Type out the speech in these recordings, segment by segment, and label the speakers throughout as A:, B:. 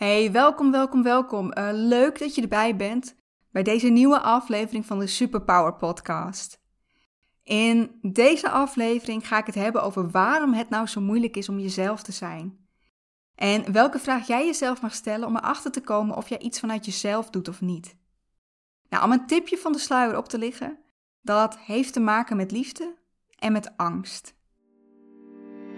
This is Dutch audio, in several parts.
A: Hey, welkom, welkom, welkom. Uh, leuk dat je erbij bent bij deze nieuwe aflevering van de Superpower Podcast. In deze aflevering ga ik het hebben over waarom het nou zo moeilijk is om jezelf te zijn. En welke vraag jij jezelf mag stellen om erachter te komen of jij iets vanuit jezelf doet of niet. Nou, om een tipje van de sluier op te liggen, dat heeft te maken met liefde en met angst.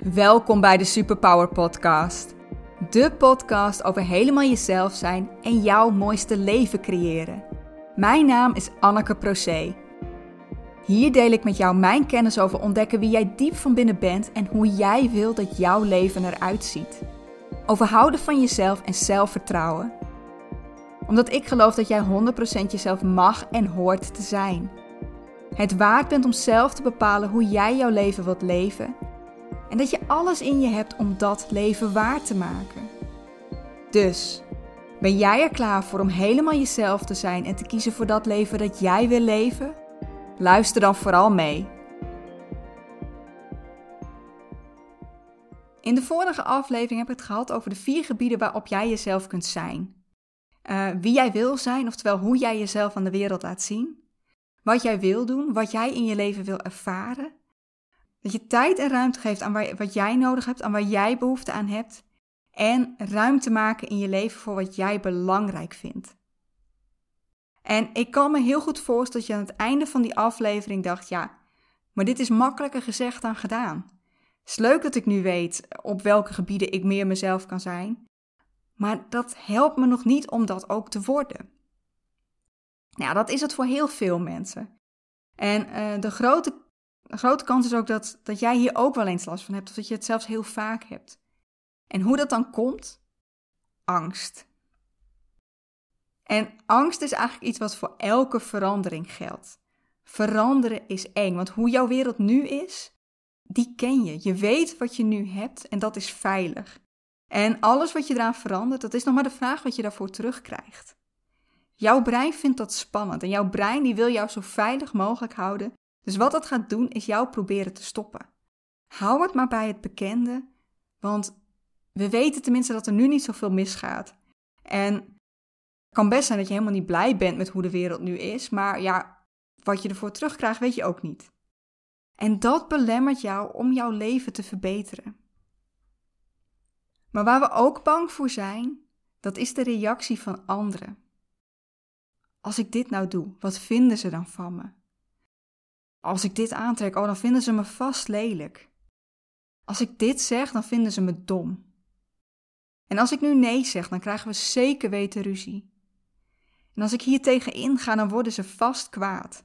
A: Welkom bij de Superpower Podcast. De podcast over helemaal jezelf zijn en jouw mooiste leven creëren. Mijn naam is Anneke Procé. Hier deel ik met jou mijn kennis over ontdekken wie jij diep van binnen bent en hoe jij wil dat jouw leven eruit ziet. Over houden van jezelf en zelfvertrouwen. Omdat ik geloof dat jij 100% jezelf mag en hoort te zijn. Het waard bent om zelf te bepalen hoe jij jouw leven wilt leven en dat je alles in je hebt om dat leven waar te maken. Dus, ben jij er klaar voor om helemaal jezelf te zijn en te kiezen voor dat leven dat jij wil leven? Luister dan vooral mee. In de vorige aflevering heb ik het gehad over de vier gebieden waarop jij jezelf kunt zijn. Uh, wie jij wil zijn, oftewel hoe jij jezelf aan de wereld laat zien. Wat jij wil doen, wat jij in je leven wil ervaren. Dat je tijd en ruimte geeft aan wat jij nodig hebt, aan waar jij behoefte aan hebt. En ruimte maken in je leven voor wat jij belangrijk vindt. En ik kan me heel goed voorstellen dat je aan het einde van die aflevering dacht: ja, maar dit is makkelijker gezegd dan gedaan. Het is leuk dat ik nu weet op welke gebieden ik meer mezelf kan zijn, maar dat helpt me nog niet om dat ook te worden. Nou, dat is het voor heel veel mensen. En uh, de grote de grote kans is ook dat, dat jij hier ook wel eens last van hebt, of dat je het zelfs heel vaak hebt. En hoe dat dan komt? Angst. En angst is eigenlijk iets wat voor elke verandering geldt. Veranderen is eng, want hoe jouw wereld nu is, die ken je. Je weet wat je nu hebt en dat is veilig. En alles wat je eraan verandert, dat is nog maar de vraag wat je daarvoor terugkrijgt. Jouw brein vindt dat spannend en jouw brein die wil jou zo veilig mogelijk houden dus wat dat gaat doen, is jou proberen te stoppen. Hou het maar bij het bekende, want we weten tenminste dat er nu niet zoveel misgaat. En het kan best zijn dat je helemaal niet blij bent met hoe de wereld nu is, maar ja, wat je ervoor terugkrijgt, weet je ook niet. En dat belemmert jou om jouw leven te verbeteren. Maar waar we ook bang voor zijn, dat is de reactie van anderen. Als ik dit nou doe, wat vinden ze dan van me? Als ik dit aantrek, oh, dan vinden ze me vast lelijk. Als ik dit zeg, dan vinden ze me dom. En als ik nu nee zeg, dan krijgen we zeker weten ruzie. En als ik hier tegenin ga, dan worden ze vast kwaad.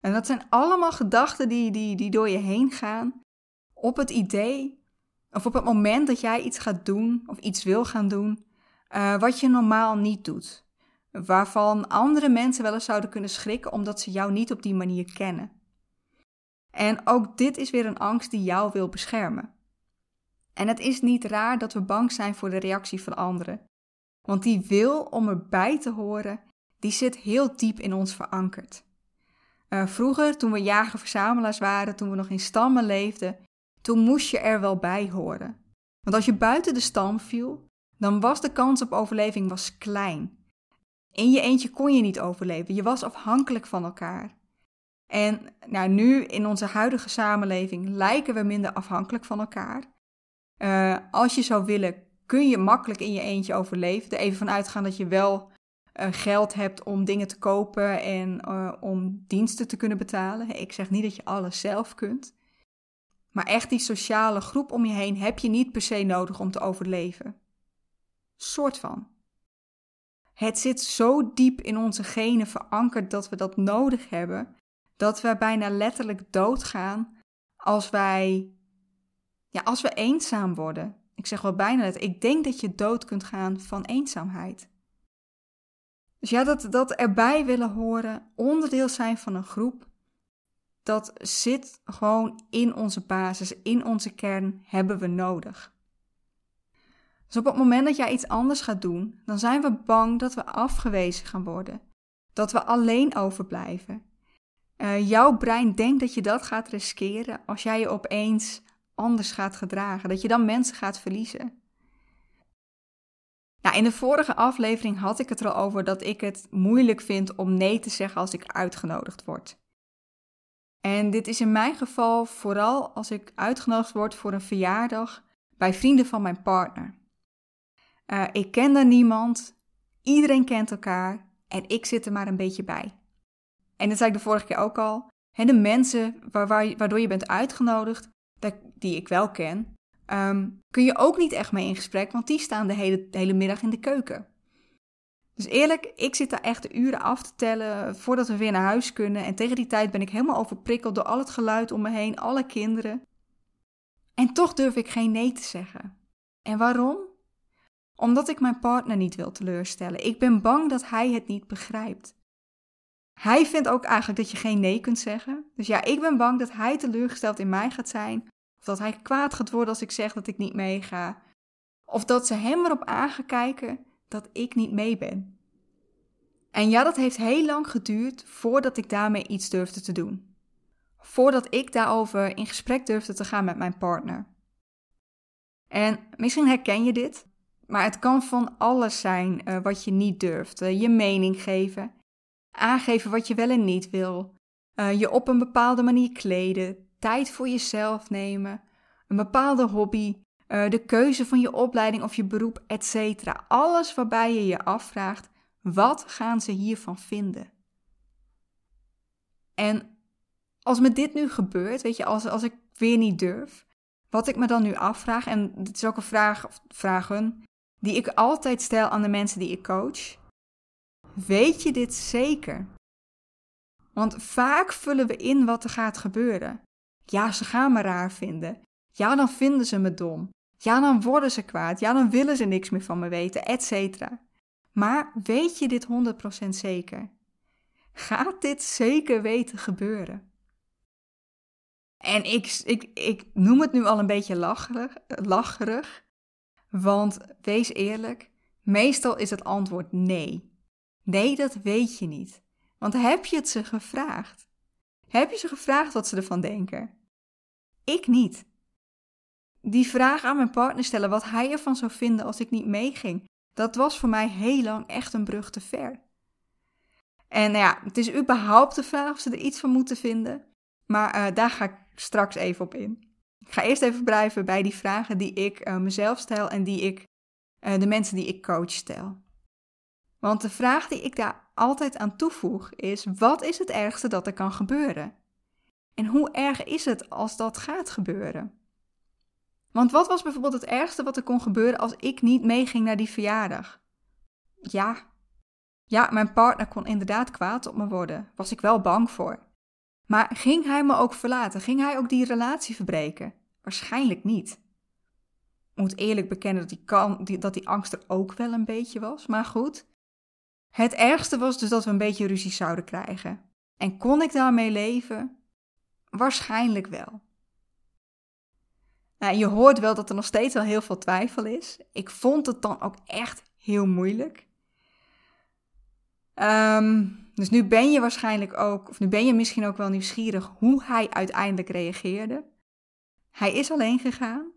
A: En dat zijn allemaal gedachten die, die, die door je heen gaan op het idee of op het moment dat jij iets gaat doen of iets wil gaan doen uh, wat je normaal niet doet. Waarvan andere mensen wel eens zouden kunnen schrikken omdat ze jou niet op die manier kennen. En ook dit is weer een angst die jou wil beschermen. En het is niet raar dat we bang zijn voor de reactie van anderen. Want die wil om erbij te horen, die zit heel diep in ons verankerd. Uh, vroeger, toen we jager-verzamelaars waren, toen we nog in stammen leefden, toen moest je er wel bij horen. Want als je buiten de stam viel, dan was de kans op overleving was klein. In je eentje kon je niet overleven, je was afhankelijk van elkaar. En nou, nu in onze huidige samenleving lijken we minder afhankelijk van elkaar. Uh, als je zou willen, kun je makkelijk in je eentje overleven. Er even vanuit gaan dat je wel uh, geld hebt om dingen te kopen en uh, om diensten te kunnen betalen. Ik zeg niet dat je alles zelf kunt. Maar echt die sociale groep om je heen heb je niet per se nodig om te overleven. Soort van. Het zit zo diep in onze genen verankerd dat we dat nodig hebben dat we bijna letterlijk doodgaan als wij, ja, als we eenzaam worden. Ik zeg wel bijna het. Ik denk dat je dood kunt gaan van eenzaamheid. Dus ja, dat, dat erbij willen horen, onderdeel zijn van een groep, dat zit gewoon in onze basis, in onze kern, hebben we nodig. Dus op het moment dat jij iets anders gaat doen, dan zijn we bang dat we afgewezen gaan worden. Dat we alleen overblijven. Uh, jouw brein denkt dat je dat gaat riskeren als jij je opeens anders gaat gedragen. Dat je dan mensen gaat verliezen. Nou, in de vorige aflevering had ik het er al over dat ik het moeilijk vind om nee te zeggen als ik uitgenodigd word. En dit is in mijn geval vooral als ik uitgenodigd word voor een verjaardag bij vrienden van mijn partner. Uh, ik ken daar niemand, iedereen kent elkaar en ik zit er maar een beetje bij. En dat zei ik de vorige keer ook al. de mensen waar, waar, waardoor je bent uitgenodigd, die ik wel ken, um, kun je ook niet echt mee in gesprek, want die staan de hele, de hele middag in de keuken. Dus eerlijk, ik zit daar echt uren af te tellen voordat we weer naar huis kunnen. En tegen die tijd ben ik helemaal overprikkeld door al het geluid om me heen, alle kinderen. En toch durf ik geen nee te zeggen. En waarom? Omdat ik mijn partner niet wil teleurstellen. Ik ben bang dat hij het niet begrijpt. Hij vindt ook eigenlijk dat je geen nee kunt zeggen. Dus ja, ik ben bang dat hij teleurgesteld in mij gaat zijn. Of dat hij kwaad gaat worden als ik zeg dat ik niet meega. Of dat ze hem erop aan gaan kijken dat ik niet mee ben. En ja, dat heeft heel lang geduurd voordat ik daarmee iets durfde te doen. Voordat ik daarover in gesprek durfde te gaan met mijn partner. En misschien herken je dit, maar het kan van alles zijn uh, wat je niet durft. Uh, je mening geven, aangeven wat je wel en niet wil, uh, je op een bepaalde manier kleden, tijd voor jezelf nemen, een bepaalde hobby, uh, de keuze van je opleiding of je beroep, etc. Alles waarbij je je afvraagt: wat gaan ze hiervan vinden? En als me dit nu gebeurt, weet je, als, als ik weer niet durf, wat ik me dan nu afvraag, en dit is ook een vraag of vragen die ik altijd stel aan de mensen die ik coach. Weet je dit zeker? Want vaak vullen we in wat er gaat gebeuren. Ja, ze gaan me raar vinden. Ja, dan vinden ze me dom. Ja, dan worden ze kwaad. Ja, dan willen ze niks meer van me weten, etc. Maar weet je dit 100% zeker? Gaat dit zeker weten gebeuren? En ik, ik, ik noem het nu al een beetje lacherig, lacherig, want wees eerlijk, meestal is het antwoord nee. Nee, dat weet je niet. Want heb je het ze gevraagd? Heb je ze gevraagd wat ze ervan denken? Ik niet die vraag aan mijn partner stellen wat hij ervan zou vinden als ik niet meeging, dat was voor mij heel lang echt een brug te ver. En nou ja, het is überhaupt de vraag of ze er iets van moeten vinden, maar uh, daar ga ik straks even op in. Ik ga eerst even blijven bij die vragen die ik uh, mezelf stel en die ik uh, de mensen die ik coach stel. Want de vraag die ik daar altijd aan toevoeg is: wat is het ergste dat er kan gebeuren? En hoe erg is het als dat gaat gebeuren? Want wat was bijvoorbeeld het ergste wat er kon gebeuren als ik niet meeging naar die verjaardag? Ja. Ja, mijn partner kon inderdaad kwaad op me worden. Was ik wel bang voor. Maar ging hij me ook verlaten? Ging hij ook die relatie verbreken? Waarschijnlijk niet. Ik moet eerlijk bekennen dat kan, dat die angst er ook wel een beetje was, maar goed. Het ergste was dus dat we een beetje ruzie zouden krijgen. En kon ik daarmee leven? Waarschijnlijk wel. Nou, je hoort wel dat er nog steeds wel heel veel twijfel is. Ik vond het dan ook echt heel moeilijk. Ehm, dus nu ben je waarschijnlijk ook, of nu ben je misschien ook wel nieuwsgierig hoe hij uiteindelijk reageerde. Hij is alleen gegaan.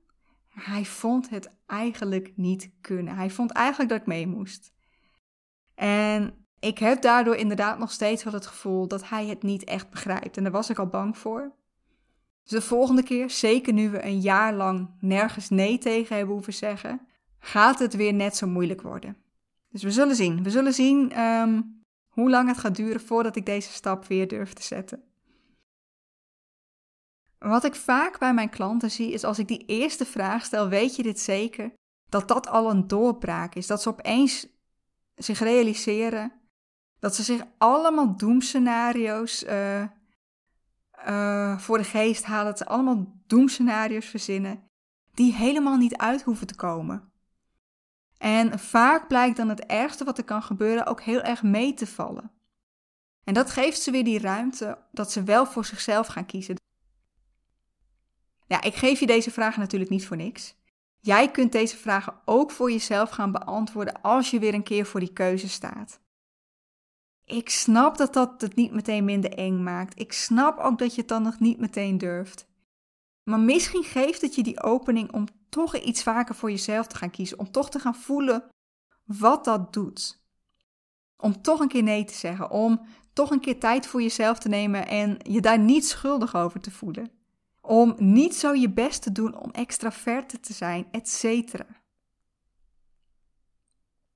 A: Hij vond het eigenlijk niet kunnen. Hij vond eigenlijk dat ik mee moest. En ik heb daardoor inderdaad nog steeds wel het gevoel dat hij het niet echt begrijpt. En daar was ik al bang voor. Dus de volgende keer, zeker nu we een jaar lang nergens nee tegen hebben hoeven zeggen, gaat het weer net zo moeilijk worden. Dus we zullen zien. We zullen zien ehm, hoe lang het gaat duren voordat ik deze stap weer durf te zetten. Wat ik vaak bij mijn klanten zie, is als ik die eerste vraag stel: Weet je dit zeker? Dat dat al een doorbraak is. Dat ze opeens zich realiseren dat ze zich allemaal doemscenario's uh, uh, voor de geest halen. Dat ze allemaal doemscenario's verzinnen die helemaal niet uit hoeven te komen. En vaak blijkt dan het ergste wat er kan gebeuren ook heel erg mee te vallen. En dat geeft ze weer die ruimte dat ze wel voor zichzelf gaan kiezen. Ja, ik geef je deze vragen natuurlijk niet voor niks. Jij kunt deze vragen ook voor jezelf gaan beantwoorden als je weer een keer voor die keuze staat. Ik snap dat dat het niet meteen minder eng maakt. Ik snap ook dat je het dan nog niet meteen durft. Maar misschien geeft het je die opening om toch iets vaker voor jezelf te gaan kiezen. Om toch te gaan voelen wat dat doet. Om toch een keer nee te zeggen, om toch een keer tijd voor jezelf te nemen en je daar niet schuldig over te voelen. Om niet zo je best te doen om extraverte te zijn, etc.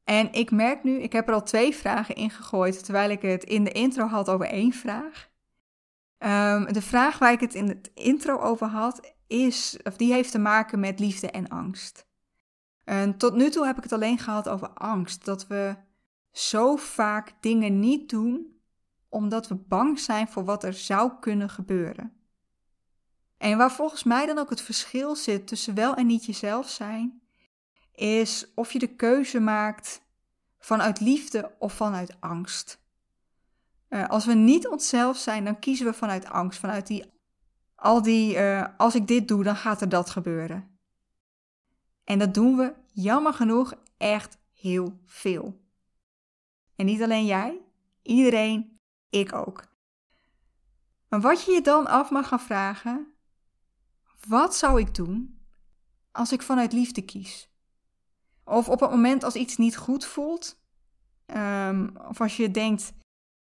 A: En ik merk nu, ik heb er al twee vragen in gegooid, terwijl ik het in de intro had over één vraag. Ehm, de vraag waar ik het in het intro over had, is, of die heeft te maken met liefde en angst. En tot nu toe heb ik het alleen gehad over angst. Dat we zo vaak dingen niet doen omdat we bang zijn voor wat er zou kunnen gebeuren. En waar volgens mij dan ook het verschil zit tussen wel en niet jezelf zijn, is of je de keuze maakt vanuit liefde of vanuit angst. Uh, als we niet onszelf zijn, dan kiezen we vanuit angst, vanuit die, al die, uh, als ik dit doe, dan gaat er dat gebeuren. En dat doen we, jammer genoeg, echt heel veel. En niet alleen jij, iedereen, ik ook. Maar wat je je dan af mag gaan vragen, wat zou ik doen als ik vanuit liefde kies? Of op het moment als iets niet goed voelt, um, of als je denkt,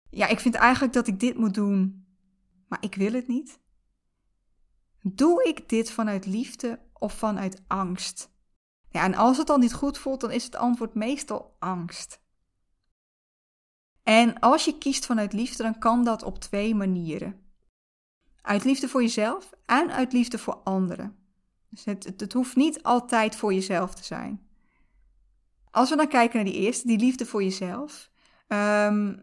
A: ja, ik vind eigenlijk dat ik dit moet doen, maar ik wil het niet. Doe ik dit vanuit liefde of vanuit angst? Ja, en als het dan niet goed voelt, dan is het antwoord meestal angst. En als je kiest vanuit liefde, dan kan dat op twee manieren. Uit liefde voor jezelf en uit liefde voor anderen. Dus het, het, hoeft niet altijd voor jezelf te zijn. Als we dan kijken naar die eerste, die liefde voor jezelf, um,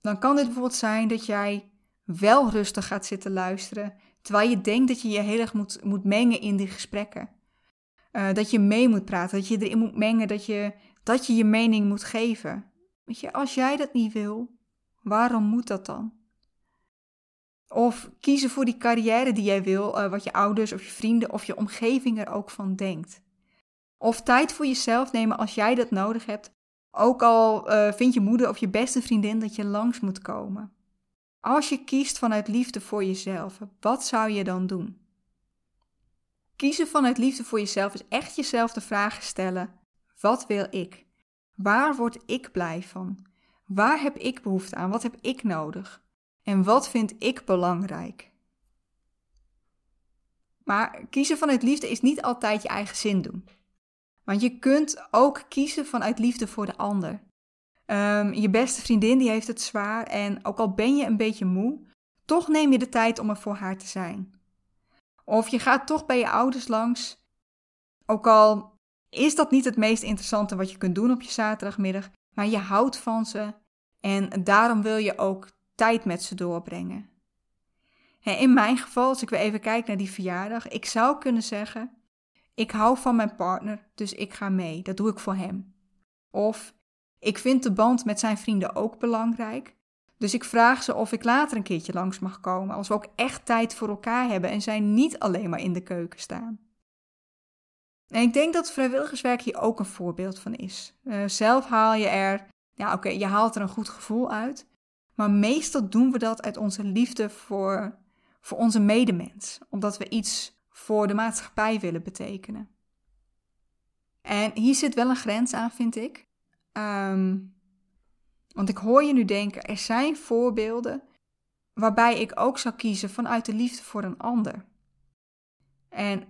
A: dan kan dit bijvoorbeeld zijn dat jij wel rustig gaat zitten luisteren, terwijl je denkt dat je je heel erg moet, moet mengen in die gesprekken. Uh, dat je mee moet praten, dat je erin moet mengen, dat je, dat je je mening moet geven. Weet je, als jij dat niet wil, waarom moet dat dan? Of kiezen voor die carrière die jij wil, uh, wat je ouders of je vrienden of je omgeving er ook van denkt. Of tijd voor jezelf nemen als jij dat nodig hebt, ook al uh, vindt je moeder of je beste vriendin dat je langs moet komen. Als je kiest vanuit liefde voor jezelf, wat zou je dan doen? Kiezen vanuit liefde voor jezelf is echt jezelf de vraag stellen: wat wil ik? Waar word ik blij van? Waar heb ik behoefte aan? Wat heb ik nodig? En wat vind ik belangrijk? Maar kiezen vanuit liefde is niet altijd je eigen zin doen. Want je kunt ook kiezen vanuit liefde voor de ander. Um, je beste vriendin die heeft het zwaar en ook al ben je een beetje moe, toch neem je de tijd om er voor haar te zijn. Of je gaat toch bij je ouders langs, ook al is dat niet het meest interessante wat je kunt doen op je zaterdagmiddag, maar je houdt van ze en daarom wil je ook tijd met ze doorbrengen. In mijn geval, als ik weer even kijk naar die verjaardag, ik zou kunnen zeggen: ik hou van mijn partner, dus ik ga mee. Dat doe ik voor hem. Of ik vind de band met zijn vrienden ook belangrijk. Dus ik vraag ze of ik later een keertje langs mag komen, als we ook echt tijd voor elkaar hebben en zij niet alleen maar in de keuken staan. En ik denk dat vrijwilligerswerk hier ook een voorbeeld van is. Uh, zelf haal je er, ja oké, je haalt er een goed gevoel uit, maar meestal doen we dat uit onze liefde voor, voor onze medemens, omdat we iets voor de maatschappij willen betekenen. En hier zit wel een grens aan, vind ik. Ehm, want ik hoor je nu denken, er zijn voorbeelden waarbij ik ook zou kiezen vanuit de liefde voor een ander. En een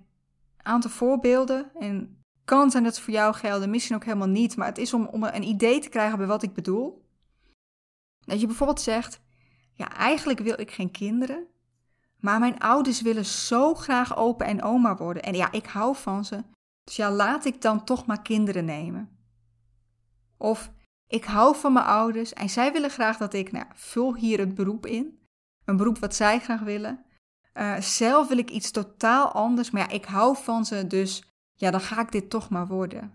A: aantal voorbeelden, en kan zijn dat ze voor jou gelden, misschien ook helemaal niet, maar het is om, om een idee te krijgen bij wat ik bedoel. Dat je bijvoorbeeld zegt, ja, eigenlijk wil ik geen kinderen, maar mijn ouders willen zo graag opa en oma worden. En ja, ik hou van ze. Dus ja, laat ik dan toch maar kinderen nemen. Of ik hou van mijn ouders en zij willen graag dat ik, nou, vul hier het beroep in. Een beroep wat zij graag willen. Uh, zelf wil ik iets totaal anders, maar ja, ik hou van ze, dus ja, dan ga ik dit toch maar worden.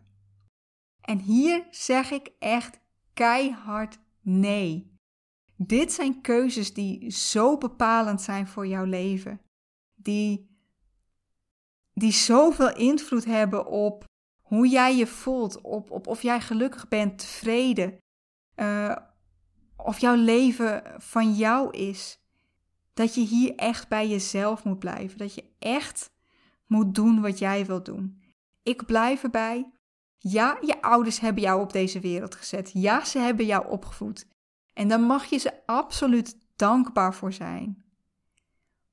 A: En hier zeg ik echt keihard nee. Dit zijn keuzes die zo bepalend zijn voor jouw leven. Die, die zoveel invloed hebben op hoe jij je voelt, op, op of jij gelukkig bent, tevreden. Uh, of jouw leven van jou is. Dat je hier echt bij jezelf moet blijven. Dat je echt moet doen wat jij wilt doen. Ik blijf erbij. Ja, je ouders hebben jou op deze wereld gezet. Ja, ze hebben jou opgevoed. En daar mag je ze absoluut dankbaar voor zijn.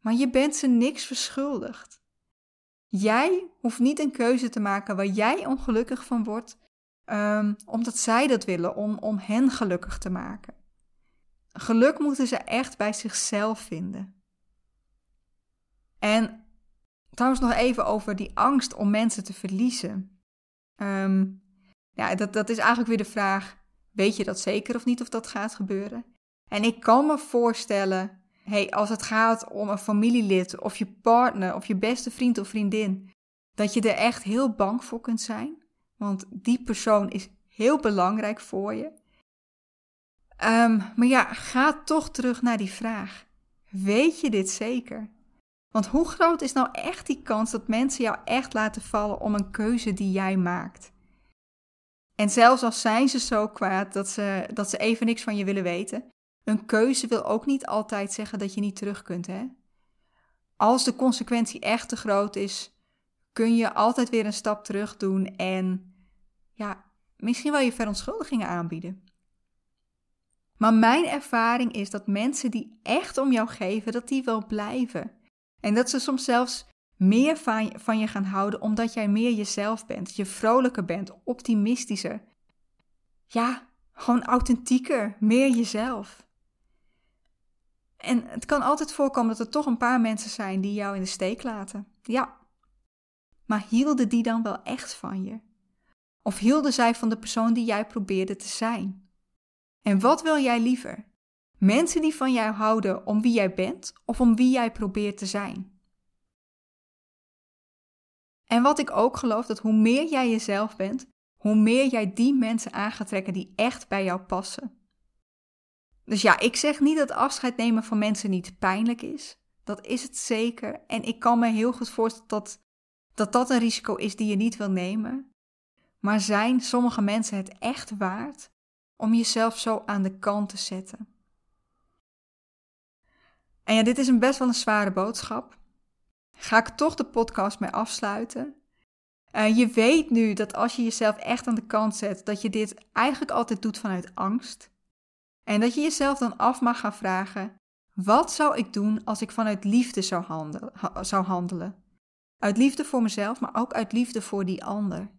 A: Maar je bent ze niks verschuldigd. Jij hoeft niet een keuze te maken waar jij ongelukkig van wordt, um, omdat zij dat willen, om, om hen gelukkig te maken. Geluk moeten ze echt bij zichzelf vinden. En trouwens nog even over die angst om mensen te verliezen. Um, ja, dat, dat is eigenlijk weer de vraag: weet je dat zeker of niet of dat gaat gebeuren? En ik kan me voorstellen hey, als het gaat om een familielid of je partner of je beste vriend of vriendin, dat je er echt heel bang voor kunt zijn. Want die persoon is heel belangrijk voor je. Um, maar ja, ga toch terug naar die vraag. Weet je dit zeker? Want hoe groot is nou echt die kans dat mensen jou echt laten vallen om een keuze die jij maakt? En zelfs als zijn ze zo kwaad dat ze, dat ze even niks van je willen weten, een keuze wil ook niet altijd zeggen dat je niet terug kunt, hè? Als de consequentie echt te groot is, kun je altijd weer een stap terug doen en ja, misschien wel je verontschuldigingen aanbieden. Maar mijn ervaring is dat mensen die echt om jou geven, dat die wel blijven. En dat ze soms zelfs meer van je gaan houden omdat jij meer jezelf bent, je vrolijker bent, optimistischer. Ja, gewoon authentieker, meer jezelf. En het kan altijd voorkomen dat er toch een paar mensen zijn die jou in de steek laten. Ja. Maar hielden die dan wel echt van je? Of hielden zij van de persoon die jij probeerde te zijn? En wat wil jij liever? Mensen die van jou houden om wie jij bent of om wie jij probeert te zijn? En wat ik ook geloof, dat hoe meer jij jezelf bent, hoe meer jij die mensen aan gaat trekken die echt bij jou passen. Dus ja, ik zeg niet dat afscheid nemen van mensen niet pijnlijk is. Dat is het zeker. En ik kan me heel goed voorstellen dat dat, dat een risico is die je niet wil nemen. Maar zijn sommige mensen het echt waard om jezelf zo aan de kant te zetten? En ja, dit is een best wel een zware boodschap. Ga ik toch de podcast mee afsluiten? Je weet nu dat als je jezelf echt aan de kant zet, dat je dit eigenlijk altijd doet vanuit angst. En dat je jezelf dan af mag gaan vragen: wat zou ik doen als ik vanuit liefde zou handelen? Uit liefde voor mezelf, maar ook uit liefde voor die ander.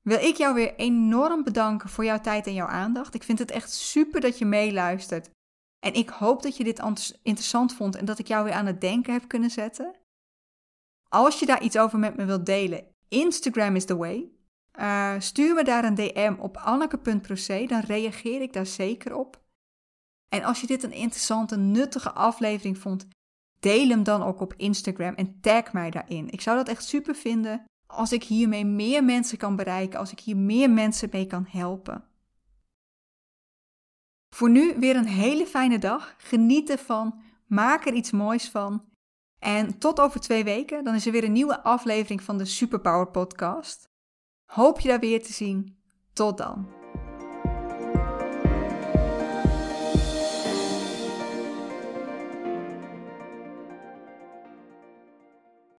A: Wil ik jou weer enorm bedanken voor jouw tijd en jouw aandacht. Ik vind het echt super dat je meeluistert. En ik hoop dat je dit interessant vond en dat ik jou weer aan het denken heb kunnen zetten. Als je daar iets over met me wilt delen, Instagram is the way. Uh, stuur me daar een DM op anneke.proce, dan reageer ik daar zeker op. En als je dit een interessante, nuttige aflevering vond, deel hem dan ook op Instagram en tag mij daarin. Ik zou dat echt super vinden als ik hiermee meer mensen kan bereiken, als ik hier meer mensen mee kan helpen. Voor nu weer een hele fijne dag. Geniet ervan. Maak er iets moois van. En tot over twee weken, dan is er weer een nieuwe aflevering van de Superpower Podcast. Hoop je daar weer te zien. Tot dan.